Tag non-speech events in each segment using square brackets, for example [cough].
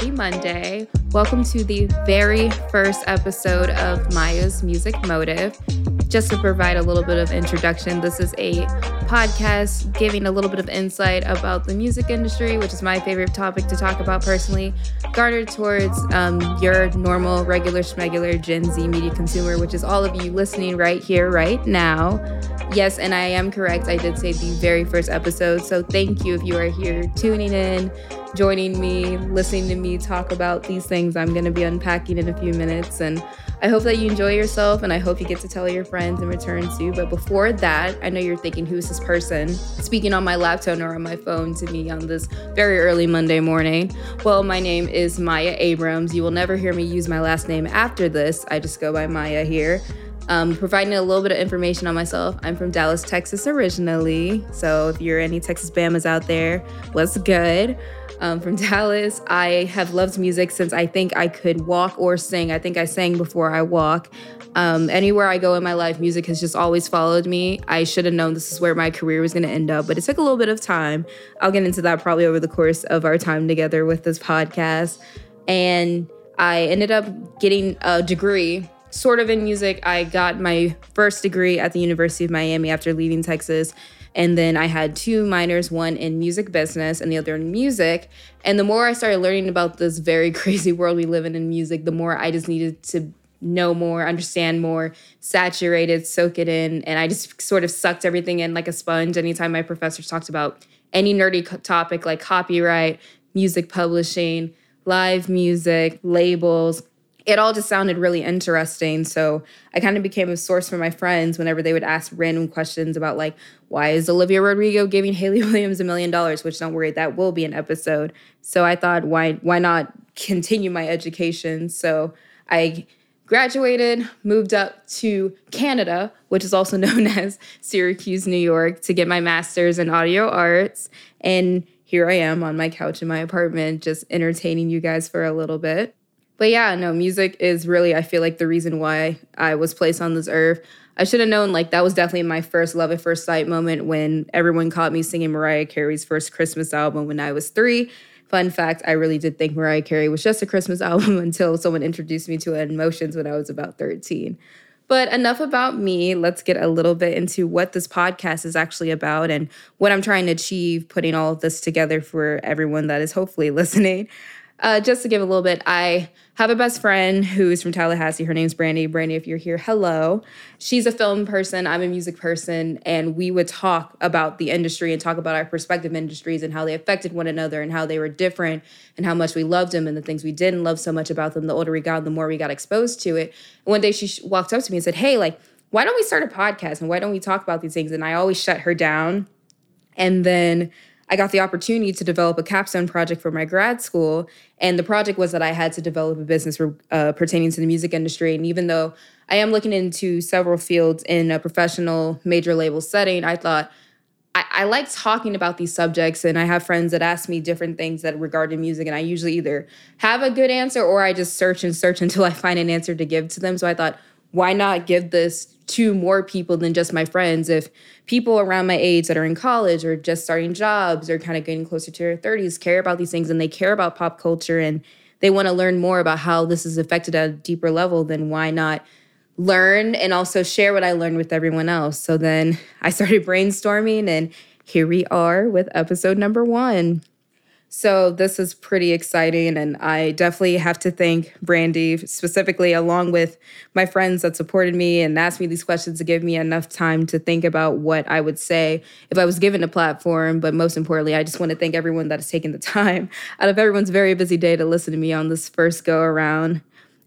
Happy Monday. Welcome to the very first episode of Maya's Music Motive. Just to provide a little bit of introduction, this is a podcast giving a little bit of insight about the music industry, which is my favorite topic to talk about personally, garnered towards um, your normal, regular, schmegular Gen Z media consumer, which is all of you listening right here, right now. Yes, and I am correct. I did say the very first episode. So thank you if you are here tuning in, joining me, listening to me talk about these things I'm going to be unpacking in a few minutes. And I hope that you enjoy yourself and I hope you get to tell your friends in return too. But before that, I know you're thinking, who's this person speaking on my laptop or on my phone to me on this very early Monday morning? Well, my name is Maya Abrams. You will never hear me use my last name after this. I just go by Maya here. Um, providing a little bit of information on myself. I'm from Dallas, Texas originally. So if you're any Texas Bamas out there, what's good? Um, from Dallas, I have loved music since I think I could walk or sing. I think I sang before I walk. Um, anywhere I go in my life, music has just always followed me. I should have known this is where my career was going to end up, but it took a little bit of time. I'll get into that probably over the course of our time together with this podcast. And I ended up getting a degree sort of in music. I got my first degree at the University of Miami after leaving Texas. And then I had two minors, one in music business and the other in music. And the more I started learning about this very [laughs] crazy world we live in in music, the more I just needed to know more, understand more, saturate it, soak it in. And I just sort of sucked everything in like a sponge. Anytime my professors talked about any nerdy topic like copyright, music publishing, live music, labels, it all just sounded really interesting. So I kind of became a source for my friends whenever they would ask random questions about, like, why is Olivia Rodrigo giving Hayley [laughs] Williams a million dollars? Which don't worry, that will be an episode. So I thought, why why not continue my education? So I graduated, moved up to Canada, which is also [laughs] known as Syracuse, New York, to get my master's in audio arts. And here I am on my couch in my apartment, just entertaining you guys for a little bit. But yeah, no, music is really, I feel like, the reason why I was placed on this earth. I should have known, like, that was definitely my first love at first sight moment when everyone caught me singing Mariah Carey's first Christmas album when I was three. Fun fact, I really did think Mariah Carey was just a Christmas [laughs] album until someone introduced me to it in Emotions when I was about 13. But enough about me. Let's get a little bit into what this podcast is actually about and what I'm trying to achieve putting all of this together for everyone that is hopefully [laughs] listening. Uh, just to give a little bit, I have a best friend who's from Tallahassee. Her name's Brandy. Brandy, if you're here, hello. She's a film person. I'm a music person. And we would talk about the industry and talk about our perspective industries and how they affected one another and how they were different and how much we loved them and the things we didn't love so much about them. The older we got, the more we got exposed to it. And one day she walked up to me and said, Hey, like, why don't we start a podcast and why don't we talk about these things? And I always shut her down. And then I got the opportunity to develop a capstone project for my grad school. And the project was that I had to develop a business uh, pertaining to the music industry. And even though I am looking into several fields in a professional major label setting, I thought I, I like talking about these subjects. And I have friends that ask me different things that regard to music. And I usually either have a good answer or I just search and search [laughs] until I find an answer to give to them. So I thought, why not give this to more people than just my friends. If people around my age that are in college or just starting jobs or kind of getting closer to their 30s care about these things and they care about pop culture and they want to learn more about how this is affected at a deeper level, then why not learn and also share what I learned with everyone else? So then I started brainstorming and here we are with episode number one. So this is pretty exciting, and I definitely have to thank Brandy specifically, along with my friends that supported me and asked me these questions to give me enough time to think about what I would say if I was given a platform. But most importantly, I just want to thank everyone that has taken the [laughs] time out of everyone's very busy day to listen to me on this first go around.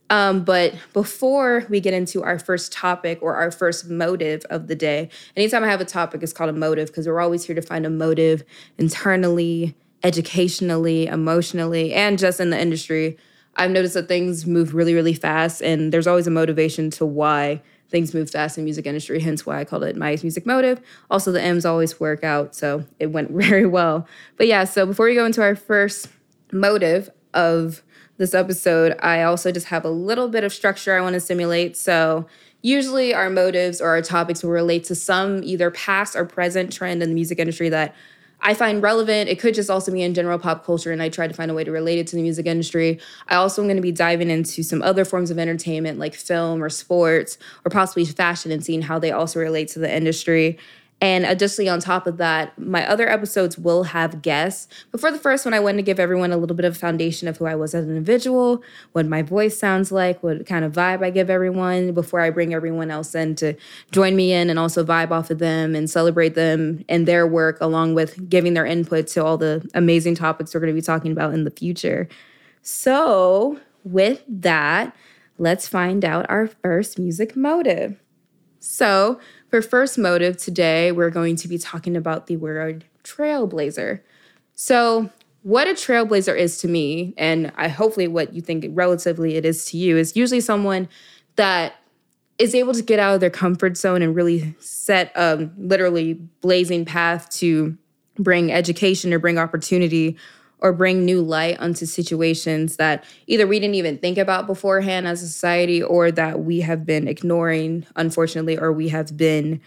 Um, but before we get into our first topic or our first motive of the day, anytime I have a topic, it's called a motive because we're always here to find a motive internally educationally, emotionally, and just in the industry, I've noticed that things move really, really fast, and there's always a motivation to why things move fast in music industry. Hence why I called it Maya's Music Motive. Also, the M's always work out, so it went [laughs] very well. But yeah, so before we go into our first motive of this episode, I also just have a little bit of structure I want to simulate. So usually our motives or our topics will relate to some either past or present trend in the music industry that I find relevant. It could just also be in general pop culture, and I try to find a way to relate it to the music industry. I also am going to be diving into some other forms of entertainment like film or sports or possibly fashion and seeing how they also relate to the industry. And uh, additionally, on top of that, my other episodes will have guests. But for the first one, I wanted to give everyone a little bit of foundation of who I was as an individual, what my voice sounds like, what kind of vibe I give everyone before I bring everyone else in to join me in and also vibe off of them and celebrate them and their work, along with giving their input to all the amazing topics we're going to be talking about in the future. So, with that, let's find out our first music motive. So, for first motive today, we're going to be talking about the word trailblazer. So, what a trailblazer is to me, and I hopefully what you think relatively it is to you, is usually someone that is able to get out of their comfort zone and really set a literally blazing path to bring education or bring opportunity or bring new light onto situations that either we didn't even think about beforehand as a society or that we have been ignoring, unfortunately, or we have been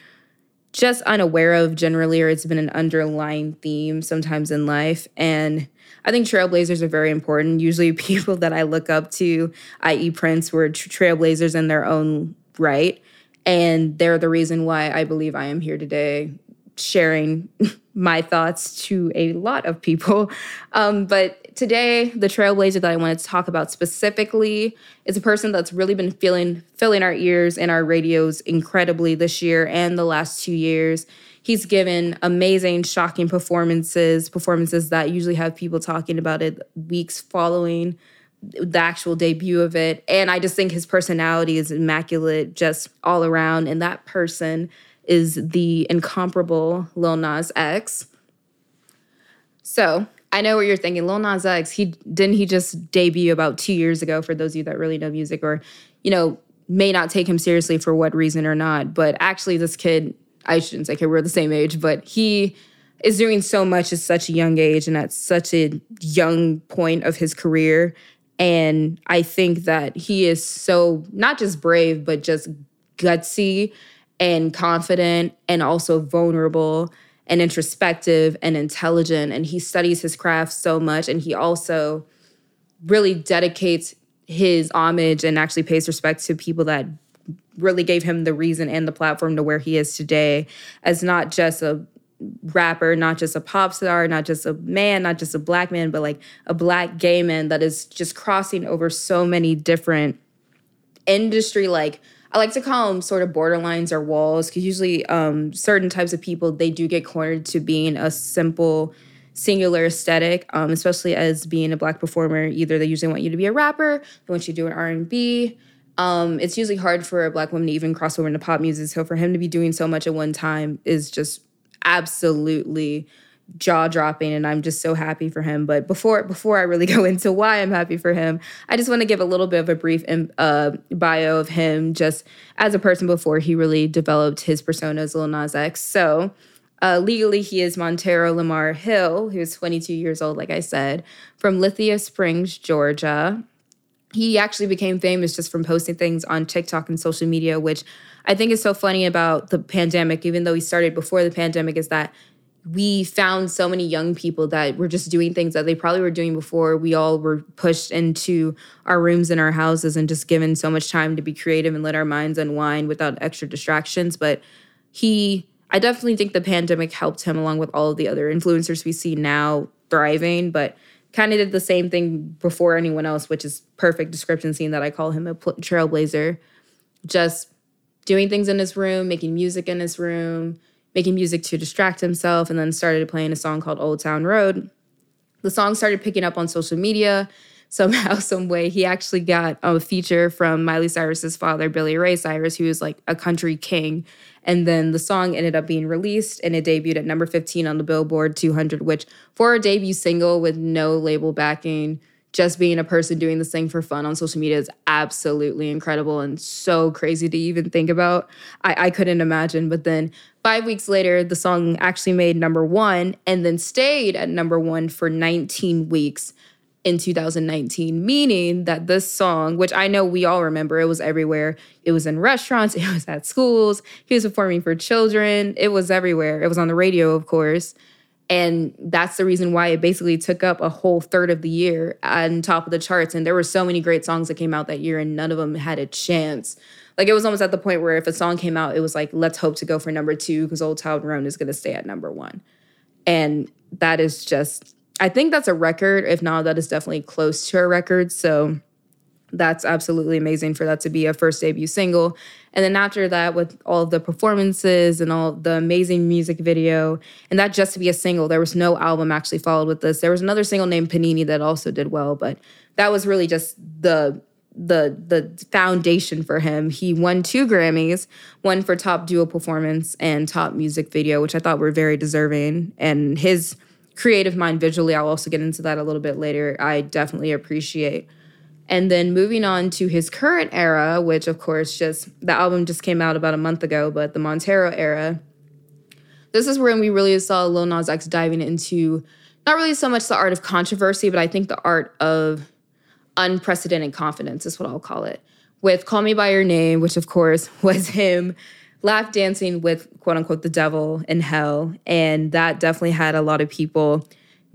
just unaware of generally, or it's been an underlying theme sometimes in life. And I think trailblazers are very important. Usually, [laughs] people that I look up to, i.e., Prince, were trailblazers in their own right. And they're the reason why I believe I am here today sharing [laughs] my thoughts to a lot of people. Um, but today, the trailblazer that I wanted to talk about specifically is a person that's really been feeling filling our ears and our radios incredibly this year and the last two years. He's given amazing, shocking performances, performances that usually have people talking about it weeks following the actual debut of it. And I just think his personality is immaculate just all around. And that person is the incomparable Lil Nas X. So I know what you're thinking. Lil Nas X, he didn't he just debut about two years ago for those of you that really know music or, you know, may not take him seriously for what reason or not. But actually, this kid, I shouldn't say okay, we're the same age, but he is doing so much at such a young age and at such a young point of his career. And I think that he is so not just brave, but just gutsy and confident and also vulnerable and introspective and intelligent. And he studies his craft so much. And he also really dedicates his homage and actually pays respect to people that really gave him the reason and the platform to where he is today as not just a rapper, not just a pop star, not just a man, not just a black man, but like a black gay man that is just crossing over so many different industry like I like to call them sort of borderlines or walls because usually um, certain types of people they do get cornered to being a simple singular aesthetic um, especially as being a black performer either they usually want you to be a rapper they want you to do an r&b um, it's usually hard for a black woman to even cross over into pop music so for him to be doing so much at one time is just absolutely jaw dropping and I'm just so happy for him. But before before I really [laughs] go into why I'm happy for him, I just want to give a little bit of a brief uh, bio of him just as a person before he really developed his persona as Lil Nas X. So uh, legally, he is Montero Lamar Hill, who's 22 years old, like I said, from Lithia Springs, Georgia. He actually became famous just from posting things on TikTok and social media, which I think is so funny about the pandemic, even though he started before the pandemic, is that we found so many young people that were just doing things that they probably were doing before we all were pushed into our rooms and our houses and just given so much time to be creative and let our minds unwind without extra distractions. But he i definitely think the pandemic helped him along with all of the other influencers we see now thriving but kind of did the same thing before anyone else which is perfect description seeing that i call him a trailblazer. Just doing things in his room making music in his room making music to distract himself and then started playing a song called Old Town Road. The song started picking up on social media somehow, [laughs] some way. He actually got a feature from Miley Cyrus's father, Billy Ray Cyrus, who is like a country king. And then the song ended up being released and it debuted at number 15 on the Billboard 200, which for a debut single with no label backing, just being a person doing this thing for fun on social media is absolutely incredible and so crazy to even think about. I, I couldn't imagine. But then five weeks later, the song actually made number one and then stayed at number one for 19 weeks in 2019, meaning that this song, which I know we all remember, it was everywhere. It was in restaurants, [laughs] it was at schools, he was performing for children, it was everywhere. It was on the radio, of course. And that's the reason why it basically took up a whole third of the year on top of the charts. And there were so many great songs that came out that year, and none of them had a chance. Like it was almost at the point where if a song came out, it was like, let's hope to go for number two because Old Town Road is going to stay at number one. And that is just, I think that's a record. If not, that is definitely close to a record. So that's absolutely amazing for that to be a first debut single. And then after that, with all the performances and all the amazing music video, and that just to be a single, there was no album actually followed with this. There was another single named Panini that also did well, but that was really just the the the foundation for him. He won two Grammys, one for top duo performance and top music video, which I thought were very deserving. And his creative mind visually, I'll also get into that a little bit later. I definitely appreciate. And then moving on to his current era, which of course just the album just came out about a month ago, but the Montero era. This is when we really saw Lil Nas X diving into not really so much the art of controversy, but I think the art of unprecedented confidence is what I'll call it. With Call Me By Your Name, which of course [laughs] was him laugh dancing with quote unquote the devil in hell. And that definitely had a lot of people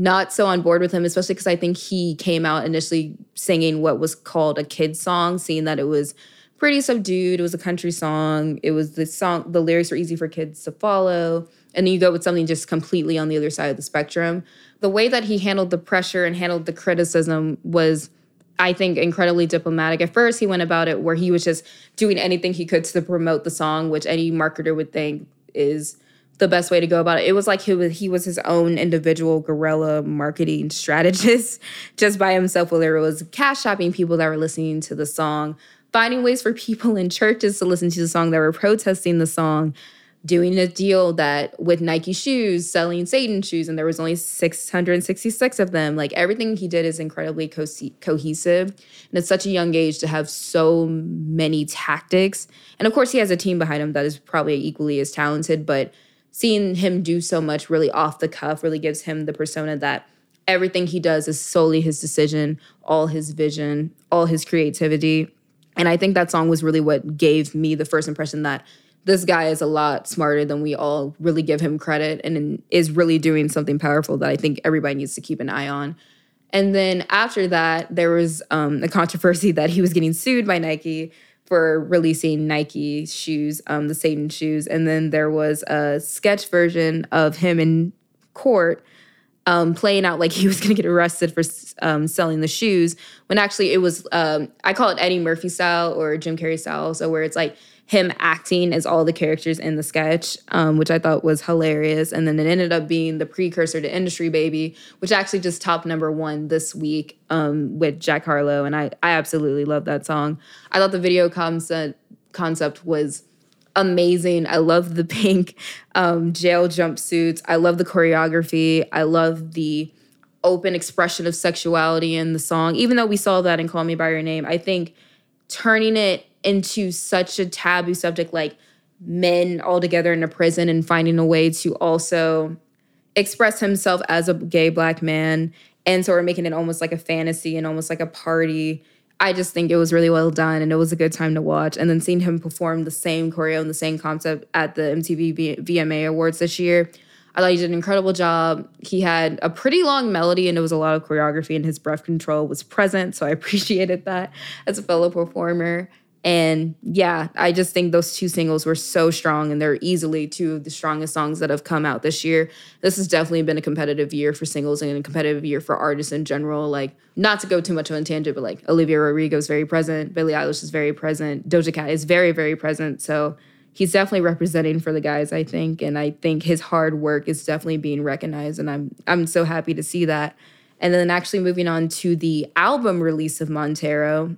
not so on board with him, especially because I think he came out initially singing what was called a kid song, seeing that it was pretty subdued. It was a country song. It was the song, the lyrics were easy for kids to follow. And then you go with something just completely on the other side of the spectrum. The way that he handled the pressure and handled the criticism was, I think, incredibly diplomatic. At first, he went about it where he was just doing anything he could to promote the song, which any marketer would think is the best way to go about it. It was like he was he was his own individual guerrilla marketing strategist [laughs] just by himself. Where there was cash shopping people that were listening to the song, finding ways for people in churches to listen to the song that were protesting the song, doing a deal that with Nike shoes, selling Satan shoes, and there was only 666 of them. Like everything he did is incredibly co- cohesive. And at such a young age to have so many tactics. And of course, he has a team behind him that is probably equally as talented, but seeing him do so much really off the cuff really gives him the persona that everything he does is solely his decision, all his vision, all his creativity. And I think that song was really what gave me the first impression that this guy is a lot smarter than we all really give him credit and is really doing something powerful that I think everybody needs to keep an eye on. And then after that, there was um, a controversy [laughs] that he was getting sued by Nike for releasing Nike shoes, um, the Satan shoes. And then there was a sketch version of him in court um, playing out like [laughs] he was going to get arrested for um, selling the shoes when actually it was, um, I call it Eddie Murphy style or Jim Carrey style. So where it's like him acting as all the characters in the sketch, um, which I thought was hilarious. And then it ended up being the precursor to Industry Baby, which actually just topped number one this week um, with Jack Harlow. And I, I absolutely love that song. I thought the video concept, concept was amazing. I love the [laughs] pink um, jail jumpsuits. I love the choreography. I love the open expression of sexuality in the song. Even though we saw that in Call Me By Your Name, I think turning it into such a taboo subject like men all together in a prison and finding a way to also express himself as a gay black man and sort of making it almost like a fantasy and almost like a party. I just think it was really well done and it was a good time to watch. And then seeing him perform the same choreo and the same concept at the MTV VMA Awards this year, I thought he did an incredible job. He had a pretty long melody and it was a lot of choreography and his breath control was present. So I [laughs] appreciated that as a fellow performer. And yeah, I just think those two singles were so strong and they're easily two of the strongest songs that have come out this year. This has definitely been a competitive year for singles and a competitive year for artists in general. Like, not to go too much on a tangent, but like Olivia Rodrigo is very present, Billie Eilish is very present, Doja Cat is very, very present. So he's definitely representing for the guys, I think. And I think his hard work is definitely being recognized. And I'm I'm so happy to see that. And then actually moving on to the album release of Montero,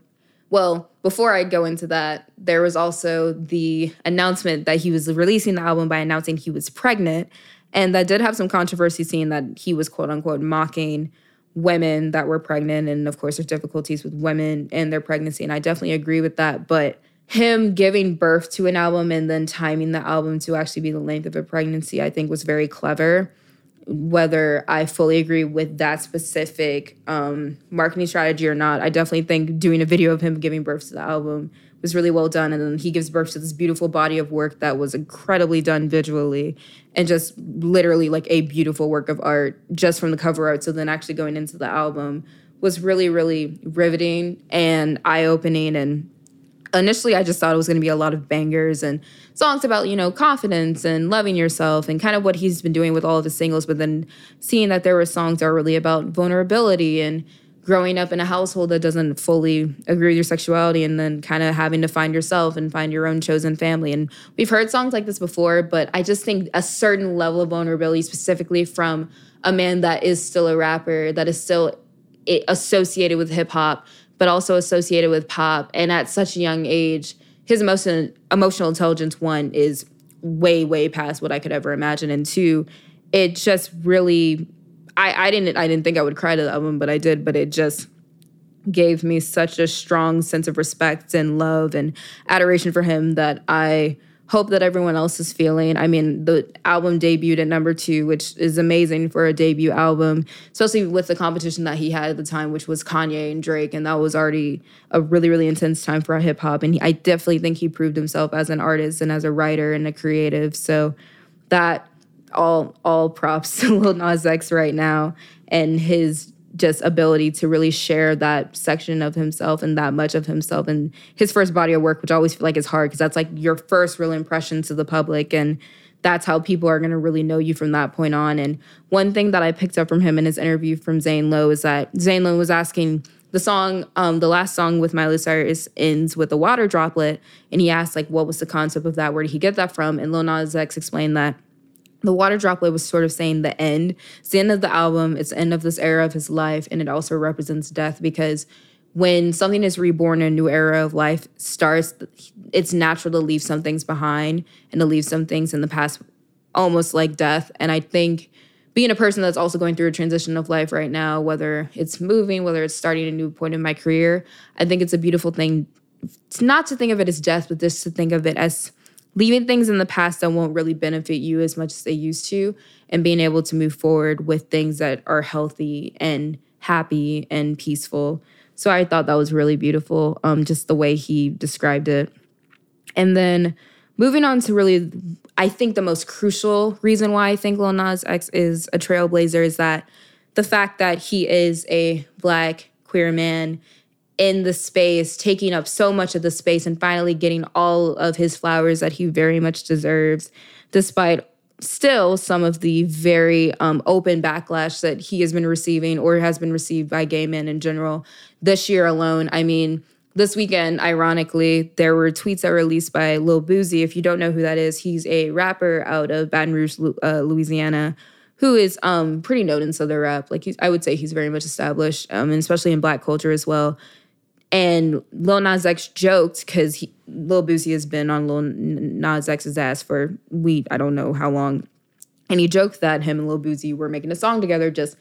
well, before I go into that, there was also the announcement that he was releasing the album by announcing he was pregnant. And that did have some controversy, seeing that he was quote unquote mocking women that were pregnant. And of course, there's difficulties with women and their pregnancy. And I definitely agree with that. But him giving birth to an album and then timing the album to actually be the length of a pregnancy, I think was very clever. Whether I fully agree with that specific um, marketing strategy or not. I definitely think doing a video of him giving birth to the album was really well done. And then he gives birth to this beautiful body of work that was incredibly done visually and just literally like a beautiful work of art just from the cover art. So then actually going into the album was really, really riveting and eye opening. And initially, I just thought it was going to be a lot of bangers and songs about, you know, confidence and loving yourself and kind of what he's been doing with all of his singles. But then seeing that there were songs that are really about vulnerability and growing up in a household that doesn't fully agree with your sexuality and then kind of having to find yourself and find your own chosen family. And we've heard songs like this before, but I just think a certain level of vulnerability, specifically from a man that is still a rapper, that is still associated with hip hop, but also associated with pop. And at such a young age, his emotion, emotional intelligence, one, is way, way past what I could ever imagine. And two, it just really I, I didn't I didn't think I would cry to the album, but I did. But it just gave me such a strong sense of respect and love and adoration for him that I hope that everyone else is feeling. I mean, the album debuted at number two, which is amazing for a debut album, especially with the competition that he had at the time, which was Kanye and Drake. And that was already a really, really intense time for hip hop. And he, I definitely think he proved himself as an artist and as a writer and a creative. So that all all props [laughs] to Lil Nas X right now and his just ability to really share that section of himself and that much of himself and his first body of work, which I always feel like is hard because that's like your first real impression to the public and that's how people are going to really know you from that point on. And one thing that I picked up from him in his interview from Zane Lowe is that Zane Lowe was asking the song, um, the last song with Miley Cyrus ends with a water droplet, and he asked like, what was the concept of that? Where did he get that from? And Lil Nas X explained that the water droplet was sort of saying the end. It's the end of the album. It's the end of this era of his life, and it also represents death because when something is reborn, a new era of life starts. It's natural to leave some things behind and to leave some things in the past, almost like death. And I think being a person that's also going through a transition of life right now, whether it's moving, whether it's starting a new point in my career, I think it's a beautiful thing. It's not to think of it as death, but just to think of it as leaving things in the past that won't really benefit you as much as they used to and being able to move forward with things that are healthy and happy and peaceful. So i thought that was really beautiful um, just the way he described it. And then moving on to really i think the most crucial reason why i think lil nas x is a trailblazer is that the fact that he is a black queer man in the space, taking up so much of the space, and finally getting all of his flowers that he very much deserves, despite still some of the very um, open backlash that he has been receiving or has been received by gay men in general this year alone. I mean, this weekend, ironically, there were tweets that were released by Lil Boosie. If you don't know who that is, he's a rapper out of Baton Rouge, uh, Louisiana, who is um, pretty known in Southern rap. Like I would say he's very much established, um, and especially in Black culture as well. And Lil Nas X joked because Lil Boosie has been on Lil Nas X's ass for we I don't know how long, and he joked that him and Lil Boosie were making a song together, just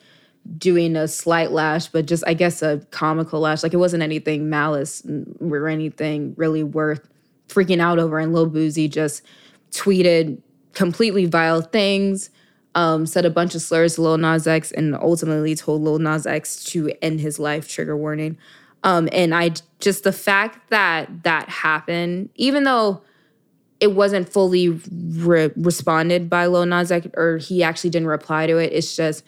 doing a slight lash, but just I guess a comical lash. Like it wasn't anything malice or anything really worth freaking out over. And Lil Boosie just tweeted completely vile things, um, said a bunch of slurs to Lil Nas X, and ultimately told Lil Nas X to end his life. Trigger warning. Um, and I just the fact that that happened, even though it wasn't fully re- responded by Lil Nas X, or he actually didn't reply to it. It's just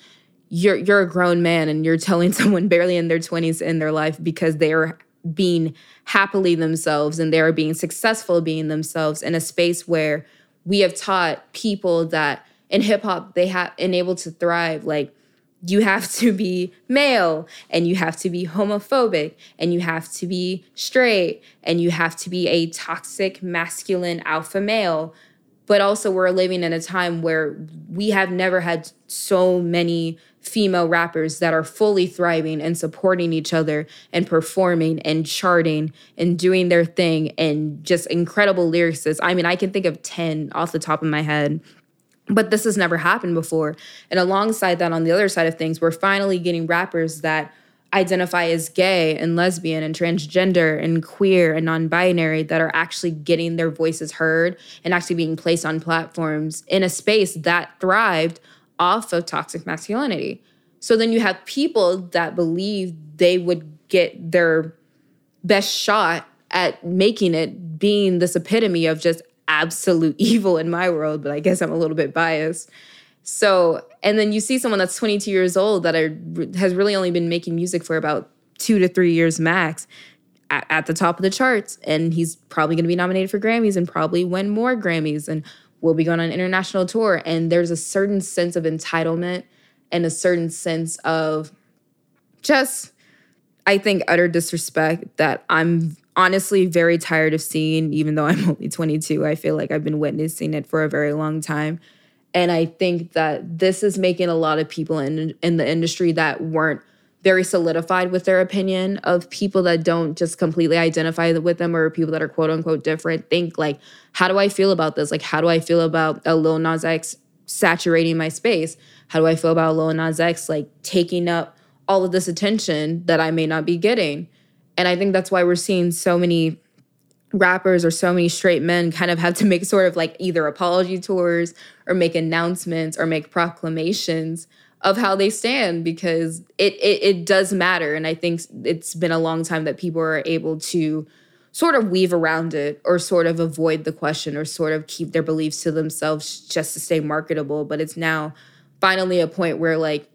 you're you're a grown man and you're telling [laughs] someone barely in their 20s in their life because they are being happily themselves and they are being successful being themselves in a space where we have taught people that in hip hop they have enabled to thrive like you have to be male and you have to be homophobic and you have to be straight and you have to be a toxic masculine alpha male but also we're living in a time where we have never had so many female rappers that are fully thriving and supporting each other and performing and charting and doing their thing and just incredible lyricists. I mean, I can think of 10 off the top of my head but this has never happened before. And alongside that, on the other side of things, we're finally getting rappers that identify as gay and lesbian and transgender and queer and non binary that are actually getting their voices heard and actually being placed on platforms in a space that thrived off of toxic masculinity. So then you have people that believe they would get their best shot at making it being this epitome of just absolute [laughs] evil in my world, but I guess I'm a little bit biased. So, and then you see someone that's 22 years old that are, has really only been making music for about two to three years max at, at the top of the charts. And he's probably going to be nominated for Grammys and probably win more Grammys and will be going on an international tour. And there's a certain sense of entitlement and a certain sense of just, I think, utter disrespect that I'm honestly very tired of seeing, even though I'm [laughs] only 22. I feel like I've been witnessing it for a very long time. And I think that this is making a lot of people in in the industry that weren't very solidified with their opinion of people that don't just completely identify with them or people that are quote unquote different think like, how do I feel about this? Like, how do I feel about a Lil Nas X saturating my space? How do I feel about a Lil Nas X like taking up all of this attention that I may not be getting? And I think that's why we're seeing so many rappers or so many straight men kind of have to make sort of like either apology tours or make announcements or make proclamations of how they stand because it, it it, does matter. And i think it's been a long time that people are able to sort of weave around it or sort of avoid the question or sort of keep their beliefs to themselves just to stay marketable. But it's now finally a point where like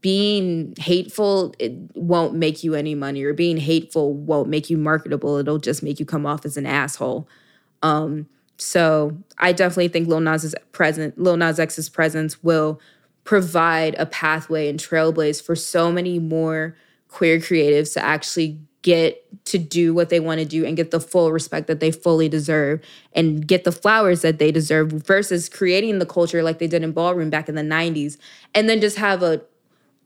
being hateful it won't make you any money or being hateful won't make you marketable. It'll just make you come off as an asshole. Um so i definitely think lil nas's present lil nas x's presence will provide a pathway and trailblaze for so many more queer creatives to actually get to do what they want to do and get the full respect that they fully deserve and get the flowers that they deserve versus creating the culture like they did in ballroom back in the 90s and then just have a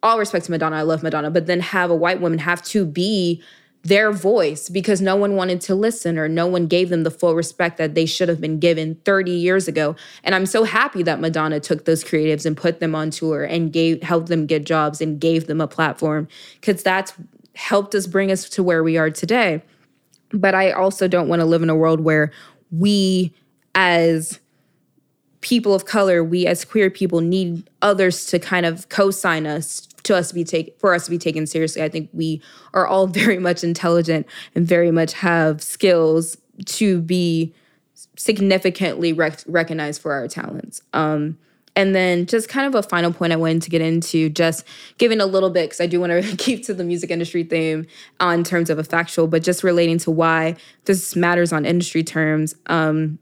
all respect to Madonna, I love Madonna, but then have a white woman have to be their voice because no one wanted to listen or no one gave them the full respect that they should have been given 30 years ago. And I'm so happy that Madonna took those creatives and put them on tour and gave helped them get jobs and gave them a platform cuz that's helped us bring us to where we are today. But I also don't want to live in a world where we as people of color, we as queer people need others to kind of co-sign us to us to be taken for us to be taken seriously. I think we are all [laughs] very much intelligent and very much have skills to be significantly rec- recognized for our talents. Um, and then just kind of a final point I wanted to get into, just giving a little bit, because I do want to [laughs] keep to the music industry theme on terms of a factual, but just relating to why this matters on industry terms. Um,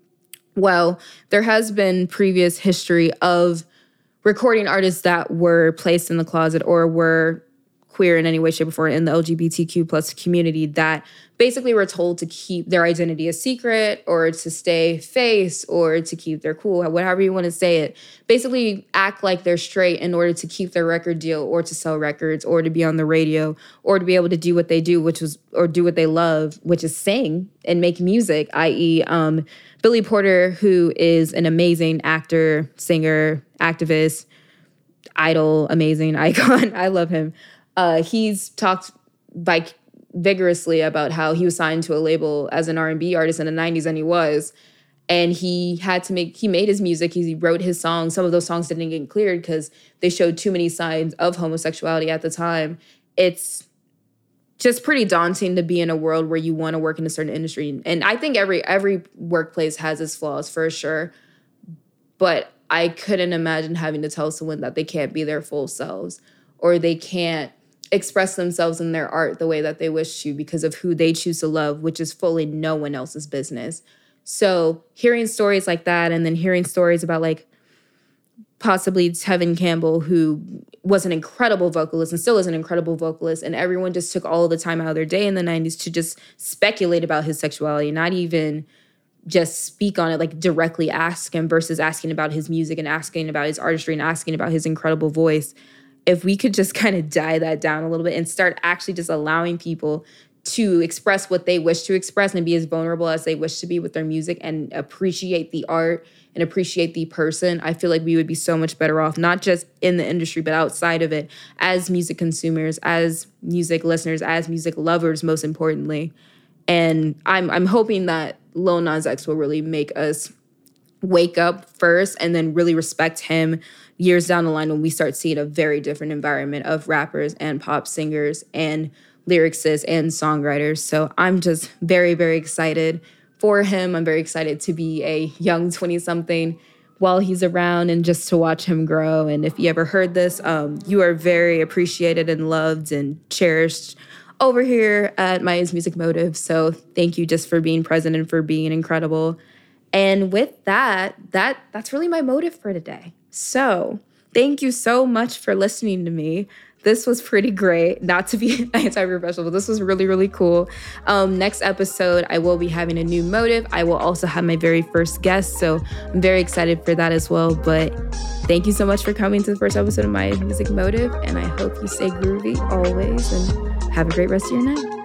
well, there has been previous history of recording artists that were placed in the closet or were queer in any way, shape, or form in the LGBTQ plus community that basically were told to keep their identity a secret or to stay face or to keep their cool, whatever you want to say it. Basically act like they're straight in order to keep their record deal or to sell records or to be on the radio or to be able to do what they do, which was or do what they love, which is sing and make music, i.e. Um, Billy Porter, who is an amazing actor, singer, activist, idol, amazing [laughs] icon. I love him. Uh, he's talked like vigorously about how he was signed to a label as an R&B artist in the 90s and he was and he had to make he made his music he wrote his songs some of those songs didn't get cleared because they showed too many signs of homosexuality at the time it's just pretty daunting to be in a world where you want to work in a certain industry. And I think every every workplace has its flaws for sure. But I couldn't imagine having to tell someone that they can't be their full selves or they can't express themselves in their art the way that they wish to because of who they choose to love, which is fully no one else's business. So, hearing stories like that and then hearing stories about like possibly Tevin Campbell, who was an incredible vocalist and still is an incredible vocalist, and everyone just took all the time out of their day in the 90s to just speculate about his sexuality, not even just speak on it, like directly ask him versus asking about his music and asking about his artistry and asking about his incredible voice. If we could just [laughs] kind of die that down a little bit and start actually just allowing people to express what they wish to express and be as vulnerable as they wish to be with their music and appreciate the art and appreciate the person, I feel like we would be so much better off, not just in the industry, but outside of it, as music consumers, as music listeners, as music lovers, most importantly. And I'm I'm hoping that Lil Nas X will really make us wake up first and then really respect him years down the line when we start seeing a very different environment of rappers and pop singers and lyricists and songwriters. So I'm just very, very excited for him. I'm very excited to be a young 20 something while he's around and just to watch him grow. And if you ever heard this, um, you are very appreciated and loved and cherished over here at Maya's Music Motive. So thank you just for being present and for being incredible. And with that, that that's really my motive for today. So thank you so much for listening to me this was pretty great. Not to be [laughs] anti-professional, but this was really, really cool. Um, next episode, I will be having a new motive. I will also have my very first guest, so I'm very excited for that as well. But thank you so much for coming to the first episode of my music motive, and I hope you stay groovy always and have a great rest of your night.